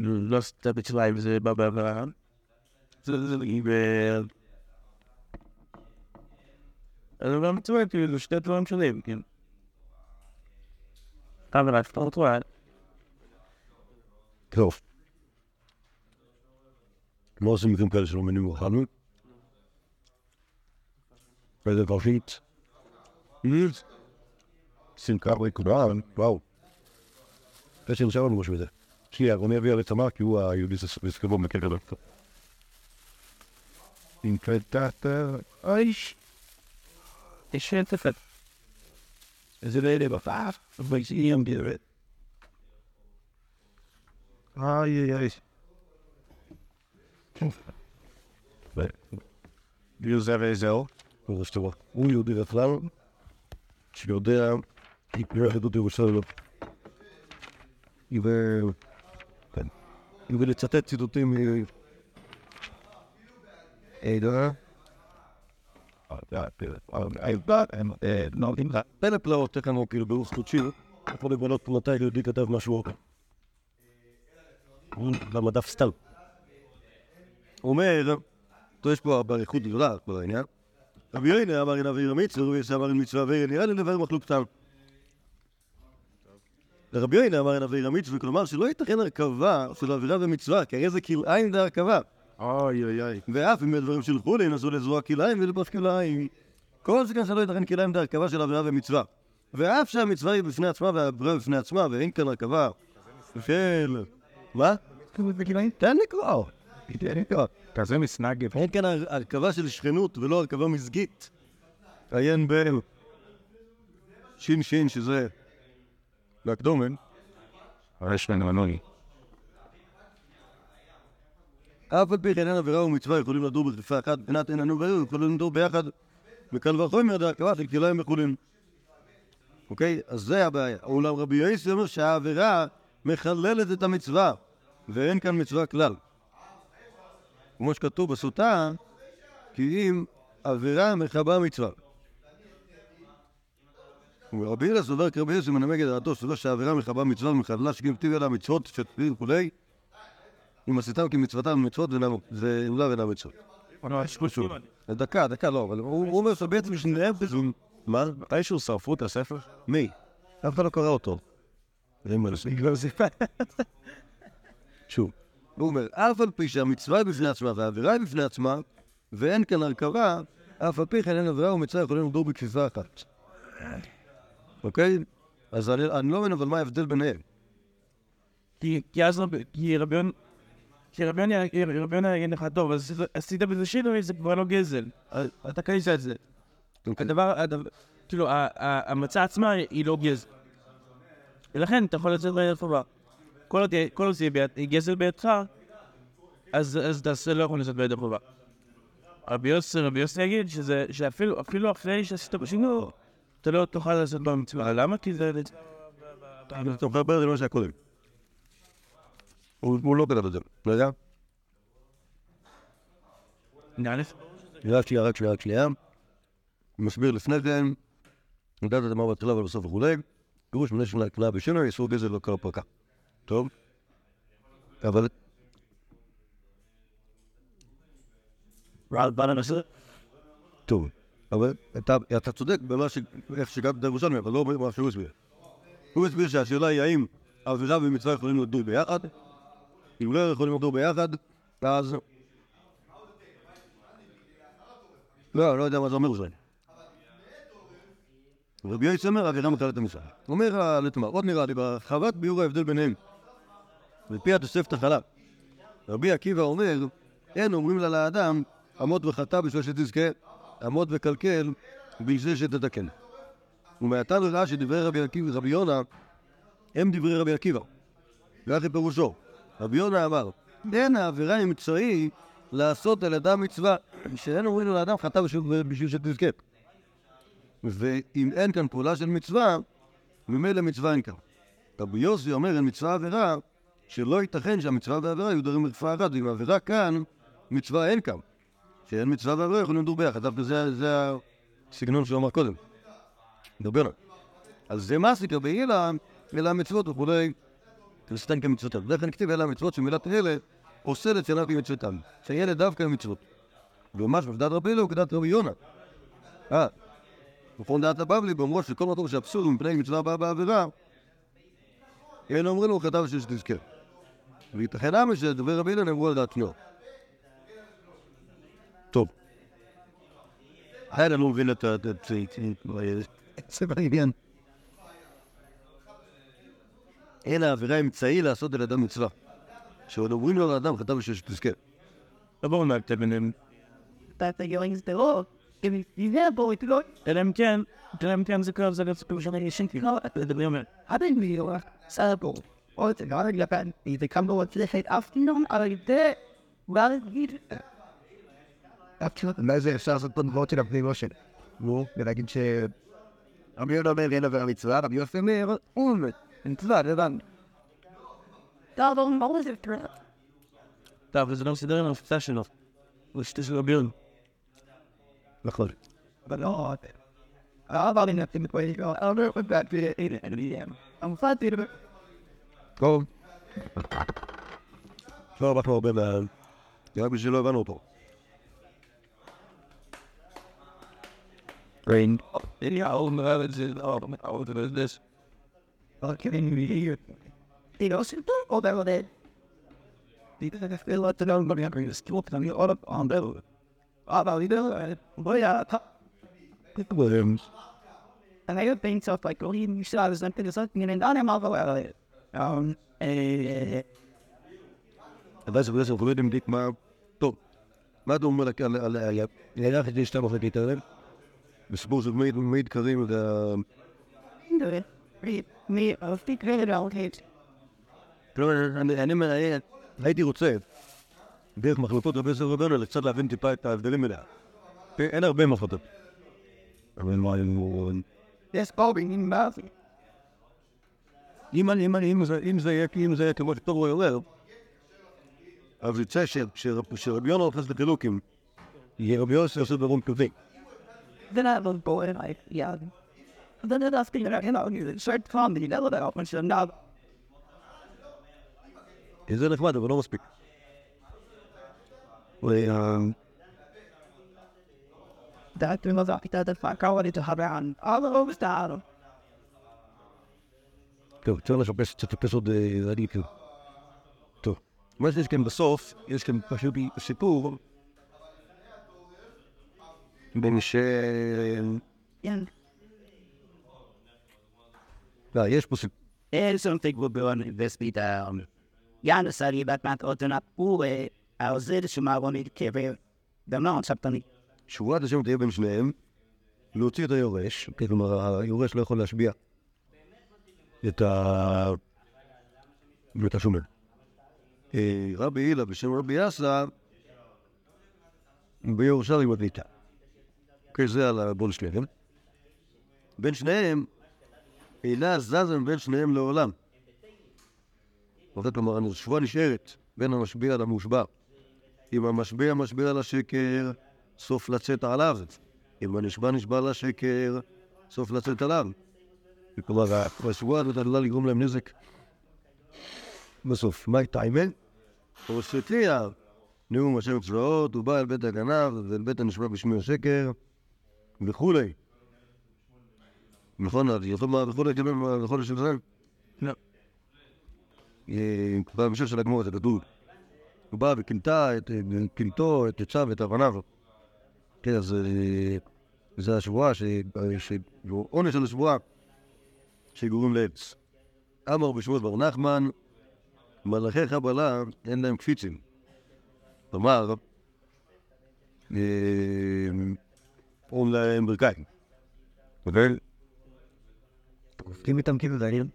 לא סתם מצווה אם זה בא בעבירה. זה ו... אז אבל מצווה כאילו שני דברים שונים, כן. עבירה, אתה רואה, טוב. מה עושים מקרים כאלה שלא מנים ואכלנו? וזה פרשית. סינקה וכולם, וואו. זה שנשאר לנו משהו בזה. שנייה, רוני אביא על הצמא, כי הוא היהודי סקרבו מכיר גדול. אינקרטת... אייש. יש תפת. זה לא יהיה בפאף, אבל זה יהיה בירת. איי איי איי. ויוזר וזהו. הוא רשתו. הוא יהודי בכלל, שיודע, יקרא עדות ירושלים. ו... כן. ולצטט ציטוטים מ... עדה. פלא פלאות, איך לנו כאילו ברוך קודשי, יכול לגלות מתי יהודי כתב משהו במדף סתם. הוא אומר, יש פה באריכות גדולה כל העניין. רבי יוינה אמר אין אוויר המצווה, רבי יוסי אמר אין מצווה נראה לי לבאר מחלוקתם. ורבי יוינה אמר אין אוויר המצווה, כלומר שלא ייתכן הרכבה של אווירה ומצווה, כי הרי זה כלאיים דהרכבה. אוי אוי אוי. ואף אם הדברים שלחו לי, נסו לזרוע כלאיים ולבוש כלאיים. כל זה כאן שלא ייתכן כלאיים דהרכבה של אווירה ומצווה. ואף שהמצווה היא בפני עצמה והעבירה בפני עצמה, ואין כאן הרכבה של... מה? תן לקרוא. כזה מסנגב. אין כאן הר- הרכבה של שכנות ולא הרכבה מזגית. עיין ב... שין שין שזה... להקדומן. יש לנו מנוי. אף על פי כן אין עבירה ומצווה יכולים לדור בכפיפה אחת, מבחינת אין לנו בעיר, יכולים לדור ביחד. וקל וחומר דהרכבה של כלאיים וכולים. אוקיי? אז זה הבעיה. אולם רבי יוסי אומר שהעבירה מחללת את המצווה, ואין כאן מצווה כלל. כמו שכתוב בסוטה, כי אם עבירה מכבה מצווה. ורבי יהודה סובר כרבי יוסי מנמק את דעתו, סובר שהעבירה מכבה מצווה ומחללה שגם כתיב על המצוות שתפילים וכולי, אם עשיתם כמצוותם במצוות ואינה מצוות. דקה, דקה, לא, אבל הוא אומר שבעצם שניהם חיזון. מה? מתישהו שרפו את הספר? מי? אף אחד לא קרא אותו. שוב, הוא אומר, אף על פי שהמצווה היא בפני עצמה והעבירה היא בפני עצמה, ואין כאן הרכבה, אף על פי כן אין עבירה ומצווה יכולים לדור בכפיפה אחת. אוקיי? אז אני אני לא מבין אבל מה ההבדל ביניהם. כי כי אז רב- כי רביון... כי רביון יגיד לך, טוב, אז עשית בזה שינוי, זה כבר לא גזל. אז אתה קנית את זה. אוקיי. הדבר, כאילו, המצה עצמה היא לא גזל. ולכן אתה יכול לצאת ליד חובה. כל עוד זה גזל בידך, אז אתה לא יכול לצאת ביד החובה. רבי יוסי, יגיד שאפילו אפילו אחרי שעשית בשינוי, אתה לא תוכל לעשות במצווה. למה? כי זה... אתה מחבר למה שהיה קודם. הוא לא כתב את זה, לא יודע? רק שנייה, רק שנייה, רק שנייה. הוא מסביר לפני כן, נדעת את מה בהתחלה אבל בסוף וכולי. פירוש מנה שנה קנה בשינוי, איסור גזל לא קרה פרקה. טוב? אבל. טוב, אבל אתה, אתה צודק במה ש... איך שגם את הירושלמי, אבל לא במה שהוא הסביר. הוא הסביר שהשאלה היא האם עבירה ומצווה יכולים לדור ביחד. אם לא יכולים לדור ביחד, אז... לא, לא יודע מה זה אומר זה. רבי יוסי אומר, עבירה מוטלת המצווה. אומר הלתמר, עוד נראה לי, בהרחבת ביאור ההבדל ביניהם. לפי התוספת החלב. רבי עקיבא אומר, אין אומרים לה לאדם, עמוד וחטא בשביל שתזכה, עמוד וקלקל בשביל שתתקן. ומעתה נראה שדברי רבי עקיבא, רבי יונה, הם דברי רבי עקיבא. ואחי פירושו. רבי יונה אמר, אין העבירה היא מקצועי לעשות על אדם מצווה, שאין אומרים לאדם חטא בשביל שתזכה. ואם אין כאן פעולה של מצווה, ממילא מצווה אין כאן. רבי יוסי אומר, אין מצווה עבירה, שלא ייתכן שהמצווה והעבירה יהיו דברים מרפאה אחת, ואם העבירה כאן, מצווה אין כאן. שאין מצווה ועבירה יכולים לדור ביחד, דווקא זה, הסגנון שהוא אמר קודם. דבר. אז זה מעסיק רבי הילה, אלה המצוות וכולי, וסתן כמצוותיו. לכן כתיב אלה המצוות שמילת אלה עושה לצלם כמצוותם. שאלה דווקא המצוות. וממש בדעת רבי הוא כדעת רבי יונה. אה, וכל דעת הבבלי באומרו שכל מקום שאפסול מפני מצווה הבאה בעבירה, אין אומרים לו כתב בשביל שתזכר. וייתכן למה שדברי רבי הילה נאמרו על דעת שניו. טוב. אני לא מבין את ה... זה בעניין. אין העבירה אמצעי לעשות על אדם מצווה. שעוד אומרים לו לאדם חטא בשביל שתזכה. לא ברור מה ההבדל ביניהם. אלא אם כן, אלא אם כן זה קרב, זה גם סיפור של you think you know what the women. I didn't really sabo. Or the guy that got either come to what מה זה אפשר לעשות פה דברות של הפנים אושר? נו, ולהגיד ש... רבי יהודה אומר אין עבירה מצווה, רבי יוסי אומר, אום, מצווה, trip. טוב, וזה לא מסדר עם התפיסה שלו. הוא שתי של רבי יונה. נכון. Nothing but waiting. I'll never put that video in it. And I'm glad to it. טוב. לא הלכנו הרבה מה... רק בשביל שלא הבנו אותו. brain in jouw ouderen. Dus wat kunnen we hier? Die was in de moment. Die heeft veel wat te doen, maar die hebben gestopt en die op aan de. Ah, wel, die doen. Dat. Williams. En hij had of like, oh, je staat dus dan and ze en dan. Um, eh. Dat was een William, dit maar. Top. de تقول لك لا لا لا لا בסיפור של really well, Kate. כלומר, אני הייתי רוצה, דרך מחלוקות רבי יוסף רבנו, קצת להבין טיפה את ההבדלים ביניהם. אין הרבה מחלוקות. אם- זה- יהיה כמו שטוב אומר, אז יוצא שרבי יונה נכנס לחילוקים, יהיה רבי יוסף עושה דברים טובים. Then I was boy, and I, yeah. Then it was thinking, you know, you start calming, you know, that off, and so now, זה נחמד, אבל לא מספיק. ו- that thing was up, that fuck, I wanted to have around all the over style. טוב, צריך לחפש, צריך לחפש עוד אה, להגיד כאילו. טוב. מה שיש כאן בסוף, יש כאן פשוט סיפור be down. Yana said he back not open up, ooh, I was there to my one to keep it. The non something. שורת השם תהיה בין שניהם, להוציא את היורש, כלומר היורש לא יכול להשביע את ה... את השומר. אה, רבי הילה בשם רבי יסא בירושלים הביתה. אוקיי, זה על הבון שניהם. בין שניהם, אינה זזה בין שניהם לעולם. כלומר, הנשבועה נשארת בין המשביע למושבע. אם המשביע משביע לשקר, סוף לצאת עליו. אם הנשבע נשבע לשקר, סוף לצאת עליו. כלומר, השבועה הזאת עלולה לגרום להם נזק בסוף. מה הייתה אימן? או שתייה, נאום השם צבאות, הוא בא אל בית הגנב ואל בית הנשבע בשמי השקר וכולי. נכון, אז יכול מה וכולי כאילו בכל של זה? לא. אה, בהמשך של הגמור זה כתוב. הוא בא וכינתה את כינתו, את עצה ואת הבניו. כן, אז אה, זה השבועה, עונש של השבועה שגורם לעץ. אמר בשמות בר נחמן, מלאכי חבלה אין להם קפיצים. כלומר, אה, להם ברכיים. אוקיי? אם איתם כאילו דיינים.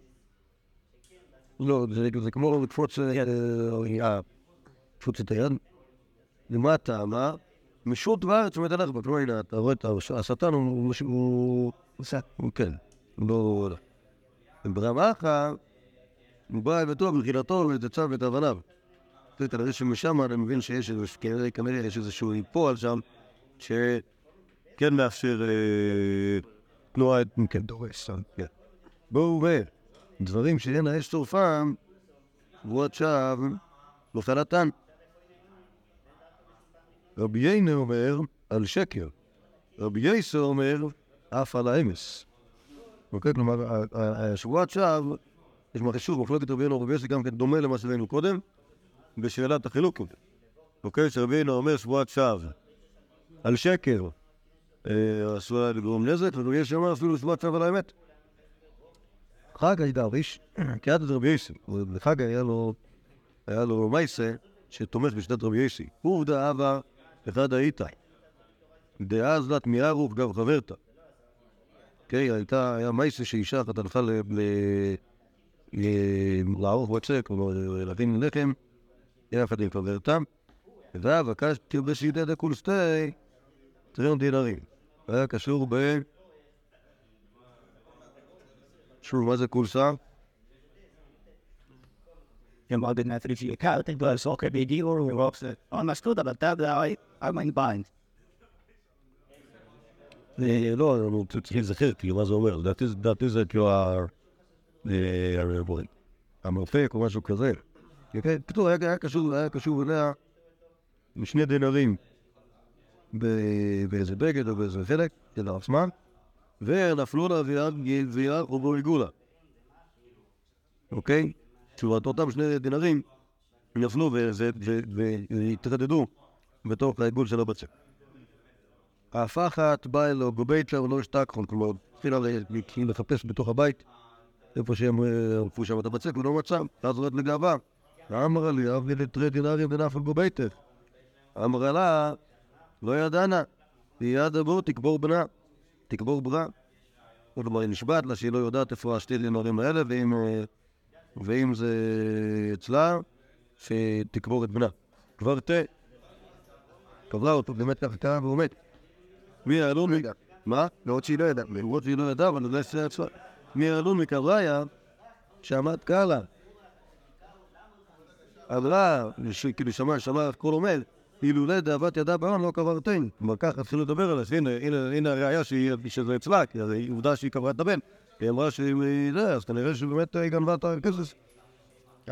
לא, זה, זה כמו לקפוץ אה, את היד. למטה, מה? משוט בארץ ומת הלך כלומר, הנה, אתה רואה את הש- השטן הוא... הוא... הוא כן, לא... ברמה אחת, הוא בא אל ביתו בתחילתו ואת עצה ואת אבניו. אתה יודע, כנראה שמשם אני מבין שיש איזה, כנראה, יש איזשהו פועל שם, שכן מאפשר אה, תנועה, כן, דורס. כן. בואו אומר, דברים שאין האש שורפם, שבועת שווא, נופלתן. רבי יינה אומר על שקר, רבי יייסר אומר אף על האמס. אוקיי? כלומר, השבועת שווא, יש שוב, מחלוקת רבי יינה ורבי יייסר גם כן דומה למה שראינו קודם, בשאלת החילוקים. אוקיי? שרבי יינה אומר שבועת שווא על שקר, אה, עשויה לגרום נזק, ורבי יייסר אומר אפילו שבועת שווא על האמת. חג הידריש, קריאת את רבי יוסי, לחג היה לו, היה לו מייסה שתומך בשיטת רבי יוסי. הוא דאבה אחד האיתה. דאז לה תמיהה רוב גב חברתה. אוקיי, הייתה, היה מייסה שאישה אחת הלכה ל... ל- לערוך בצק, כלומר להבין לחם, יחד עם חברתה, ובקש תרבה שידי דקול סטי, טריון דינרים. היה קשור ב... שוב, מה זה. אה, לא, אני צריך להיזכר, כאילו, מה זה אומר? לדעתי זה- כאילו. אה, המרפק או משהו כזה. כן, בקיצור, היה קשור, אליה עם שני דינרים ב- באיזה בגד או באיזה חלק של עצמם, ונפלו לה ויד ויד ובו עיגולה. אוקיי? תשובת אותם שני דינרים נפלו והתרדדו בתוך העיגול של הבצק. ההפחת באה אלו גוביצ'ה ולא השתכחון, כלומר, התחילה לחפש בתוך הבית, איפה שהם אה, ערפו שם את הבצק, ולא מצא, ואז רד לגאווה. אמרה לי, אבי לתרי דינרים דנפל גוביתך. אמרה לה, לא ידענה, יד אבור תקבור בנה, תקבור ברה. כלומר, היא נשבעת לה שהיא לא יודעת איפה השתי דינרים האלה, ואם, אה, ואם זה אצלה, שתקבור את בנה. כבר תה. קברה אותו, באמת ככה קרה והוא מת. מי העלון? מה? למרות שהיא לא ידעה. למרות שהיא לא ידעה, אבל זה עצמה. מי העלון מקבריה שעמד קהלה. אמרה, כאילו שמע, שמע הכל אומר, אילולא דאבת ידה בהון לא קברתני. כלומר ככה התחילו לדבר עליה, שהנה, הנה, הנה הראייה שהיא- שזה אצלה, כי הרי עובדה שהיא קברה את הבן. היא אמרה שהיא זה, אז כנראה שבאמת היא גנבה את הכסף.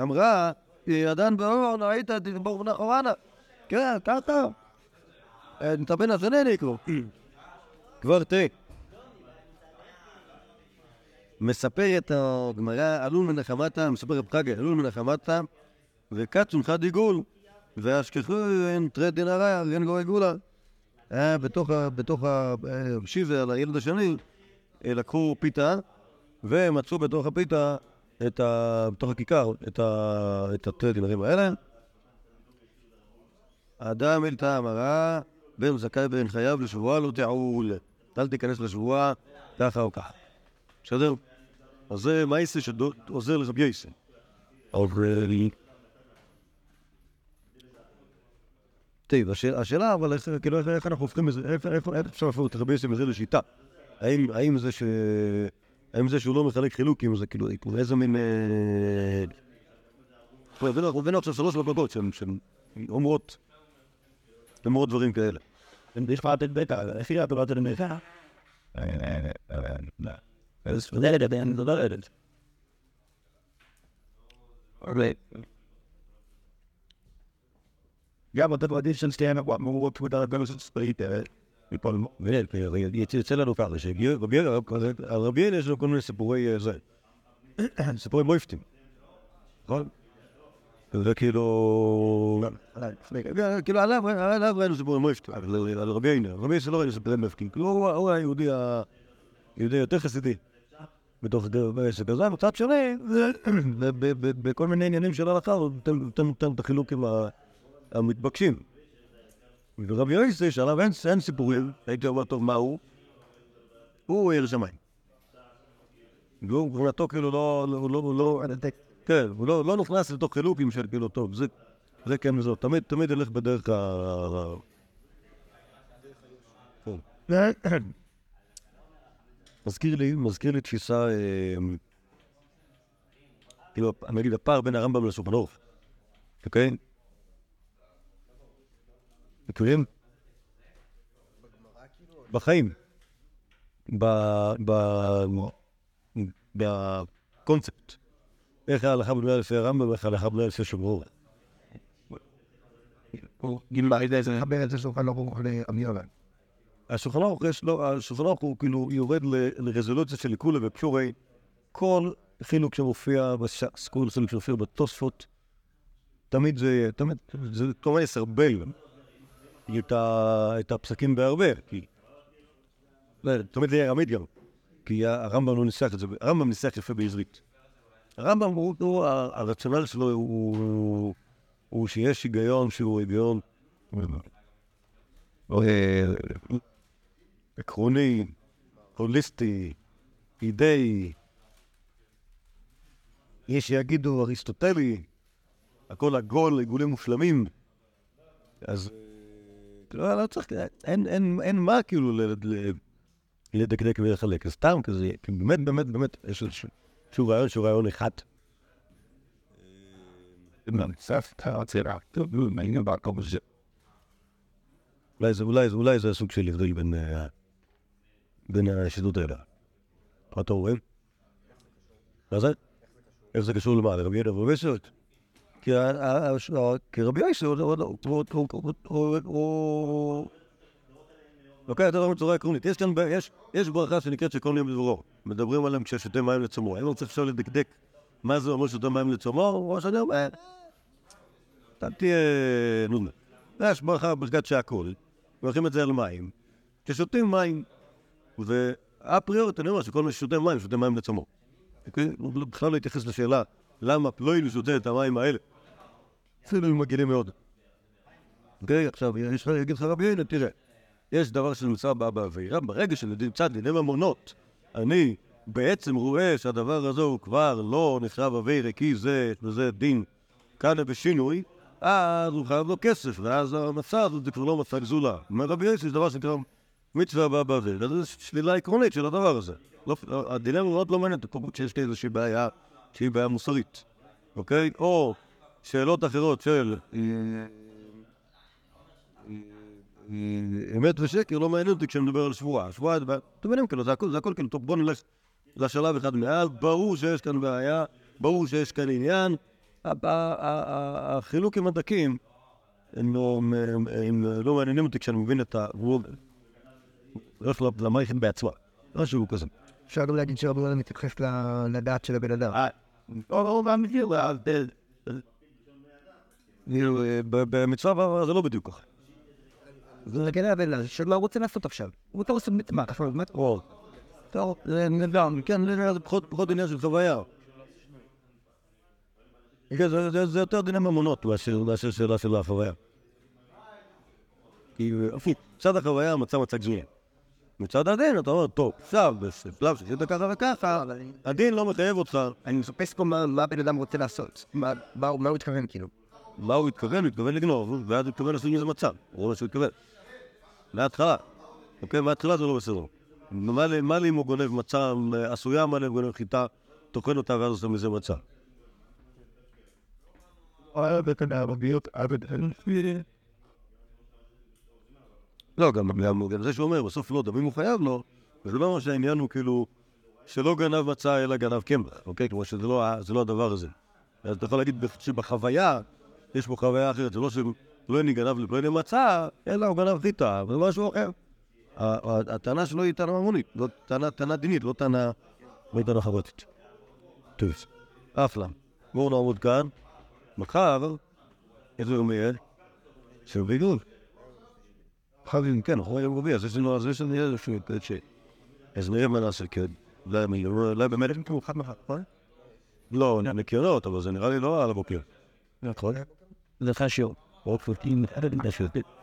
אמרה, ידן בהון, היית תגבור בנה חורנה. כן, ככה. אה, את הבן הזה נעניקו. כבר תה. מספרת הגמרא, עלול מנחמתה, מספר רב חגה, עלול מנחמתה, וקצון חד עיגול, והשכחו אין תרי דין הרע, אין גוי גולה. היה בתוך ה... בתוך ה... שיבה על הילד השני, אה, לקחו פיתה, ומצאו בתוך הפיתה. בתוך הכיכר, את ה... את התרי דינרים האלה. האדם אל טעם הרע, בן זכאי בן חייב לשבועה לא תעול. אל תיכנס לשבועה ככה או ככה. בסדר? אז זה מייסה שעוזר לרבי יסן. טוב, השאלה- אבל כאילו, איך- אנחנו הופכים את זה, איך אפשר להפוך את רבי יוסי מזה לשיטה? האם זה ש... האם זה שהוא לא מחלק חילוקים, זה כאילו, כאילו, איזה מין... אה, טוב, הבאנו עכשיו שלוש שהן שהן אומרות, דברים כאלה. יש לך את בית, איך היא עבירת הנמיכה? אז זה לדבר, אני לא יודעת. אוקיי. גם אתה מעדיף של שתיהן של ספרית, מפה יצא לנו ככה, שעל רבי אלה יש לו כל מיני סיפורי אה, זה, סיפורי מויפטים, נכון? זה כאילו... כאילו עליו ראינו סיפורי מויפטים, על רבי אלה, רבי אלה לא ראינו סיפורי מויפטים, כאילו הוא היהודי ה- יהודי יותר חסידי. בתוך העסק הזה, מצד שני, זה- בכל מיני עניינים של הלכה, הוא נותן- את החילוקים ה- המתבקשים. ורבי יוסי, שעליו אין, אין סיפורים, הייתי אומר, טוב, מה הוא? הוא עיר שמיים. והוא מבחינתו כאילו לא, לא, לא, לא, כן, הוא לא, לא נכנס לתוך חילוקים של כאילו, טוב, זה, זה כן וזאת, תמיד, תמיד ילך בדרך ה... מזכיר לי, מזכיר לי תפיסה, אה, כאילו, אני אגיד, הפער בין הרמב"ם לשולחן ערוך, אוקיי? מכירים? בחיים. בקונספט. איך ההלכה בנויה לפי הרמב"ם ואיך ההלכה בנויה לפי שומרור. השולחן ערוך הוא כאילו יורד לרזולוציה של עיקולה ופיורי. כל חילוק שמופיע בש"ס, כל חילוק שמופיע בתוספות, תמיד זה, תמיד, זה כמובן יסרבל את, הפסקים בהרבה, כי... לא, תמיד זה יהיה ארמית גם, כי הרמב"ם לא ניסח את זה, הרמב"ם ניסח יפה בעברית. הרמב"ם הוא, הרציונל שלו הוא שיש היגיון שהוא היגיון אה, עקרוני, הוליסטי, אידאי, יש שיגידו אריסטוטלי, הכל עגול, עיגולים מושלמים, אז לא, לא צריך, אין, אין, אין מה כאילו ל- ל- לדקדק ולחלק, זה סתם כזה, כי באמת, באמת, באמת, יש איזשהו רעיון שהוא רעיון אחד. אולי זה, אולי, זה- אולי זה סוג של הבדל בין, אה, בין השיטות האלה. מה אתה רואה? מה זה? איך זה קשור למה? לרבי יהודה ורבי יוסף? כי רבי יוסף הוא-. לוקח את הדברים בצורה עקרונית. יש כאן, יש- ברכה שנקראת שכל יום בדברו. מדברים עליהם כששותה מים לצומו. אני צריך עכשיו לדקדק מה זה אומר שותה מים לצומו, או שאני אומר, אתה תהיה נודמה. יש ברכה ברכת שהכל, מברכים את זה על מים. כששותים מים, ואפריורית אני אומר שכל מי ששותה מים, שותה מים לצומו. אוקיי? בכלל לא התייחס לשאלה למה פלוינו שותה את המים האלה. אפילו הם מגעילים מאוד. אוקיי, עכשיו, יש לך, יגיד לך רבי יהודה, תראה, יש דבר שנמצא בה בעבירה, ברגע שנמצא דיני ממונות, אני בעצם רואה שהדבר הזה הוא כבר לא נחשב עבירה, כי זה, וזה דין כאן בשינוי, אז הוא חייב לו כסף, ואז המצע הזאת זה כבר לא מצע גזולה. רבי יוסי, זה דבר שנקרא מצווה הבאה בעבירה, זו שלילה עקרונית של הדבר הזה. לא, הדילמה מאוד לא מעניינת, שיש לי איזושהי בעיה שהיא בעיה מוסרית, אוקיי? או שאלות אחרות של אה, אה, אמת ושקר לא מעניין אותי כשאני מדבר על שבועה. שבועה, אתם מבינים, כאילו, זה הכל, כאילו, טוב, בוא נלך לשלב אחד מעל, ברור שיש כאן בעיה, ברור שיש כאן עניין. ה- ה- ה- ה- החילוקים הדקים, הם לא, הם- לא מעניינים אותי כשאני מבין את ה... הולך למערכת בעצמה, משהו כזה. אפשר גם להגיד שרבי יהודה מתייחס לדעת של הבן אדם. או במחיר, כאילו, אה, ב- במצווה זה לא בדיוק ככה. זה כן אדם שלא רוצה לעשות עכשיו. הוא לא רוצה מה, עכשיו, מה? טוב, זה נדל"ן, כן, זה פחות עניין של חוויה. כן, זה- יותר דיני ממונות מאשר שאלה של החוויה. כי הפוך, מצד החוויה מצא גזולה. מצד הדין אתה אומר, טוב, עכשיו, בשלב שעשית ככה וככה, הדין לא מחייב אותך. אני מחפש פה מה הבן אדם רוצה לעשות. מה הוא התכוון כאילו. מה הוא התכוון? הוא התכוון לגנוב, ואז הוא התכוון לעשות מזה מצב. הוא מה שהוא התכוון. מההתחלה. אוקיי, מההתחלה זה לא בסדר. מה לי- אם הוא גונב מצה אה, עשויה, מה לי אם הוא גונב חיטה, טוחן אותה ואז עושה מזה מצה. לא, גם, זה שהוא אומר, בסוף לא, אם הוא חייב לו, וזה לא אומר שהעניין הוא כאילו שלא גנב מצה אלא גנב קמח, אוקיי? כמו שזה לא, זה לא הדבר הזה. אז אתה יכול להגיד שבחוויה, יש פה חוויה אחרת, זה לא שפלוני גנב לפלוני מצה, אלא הוא גנב חיטה, זה משהו אחר. הטענה שלו היא טענה ממונית, לא טענה, דינית, לא טענה, לא חברתית. טוב, אחלה. בואו נעמוד כאן. מחר, איזה יום יהיה? של ביגוד. חייבים, כן, אנחנו יום רביעי, אז יש לנו, אז יש לנו איזשהו, ש... אז נראה מה נעשה, כן. אולי אני- אולי באמת יש לנו אחד מחר, נכון? לא, ניקיונות, אבל זה נראה לי לא על הבוקר. נכון? זה חשוב. אוקיי.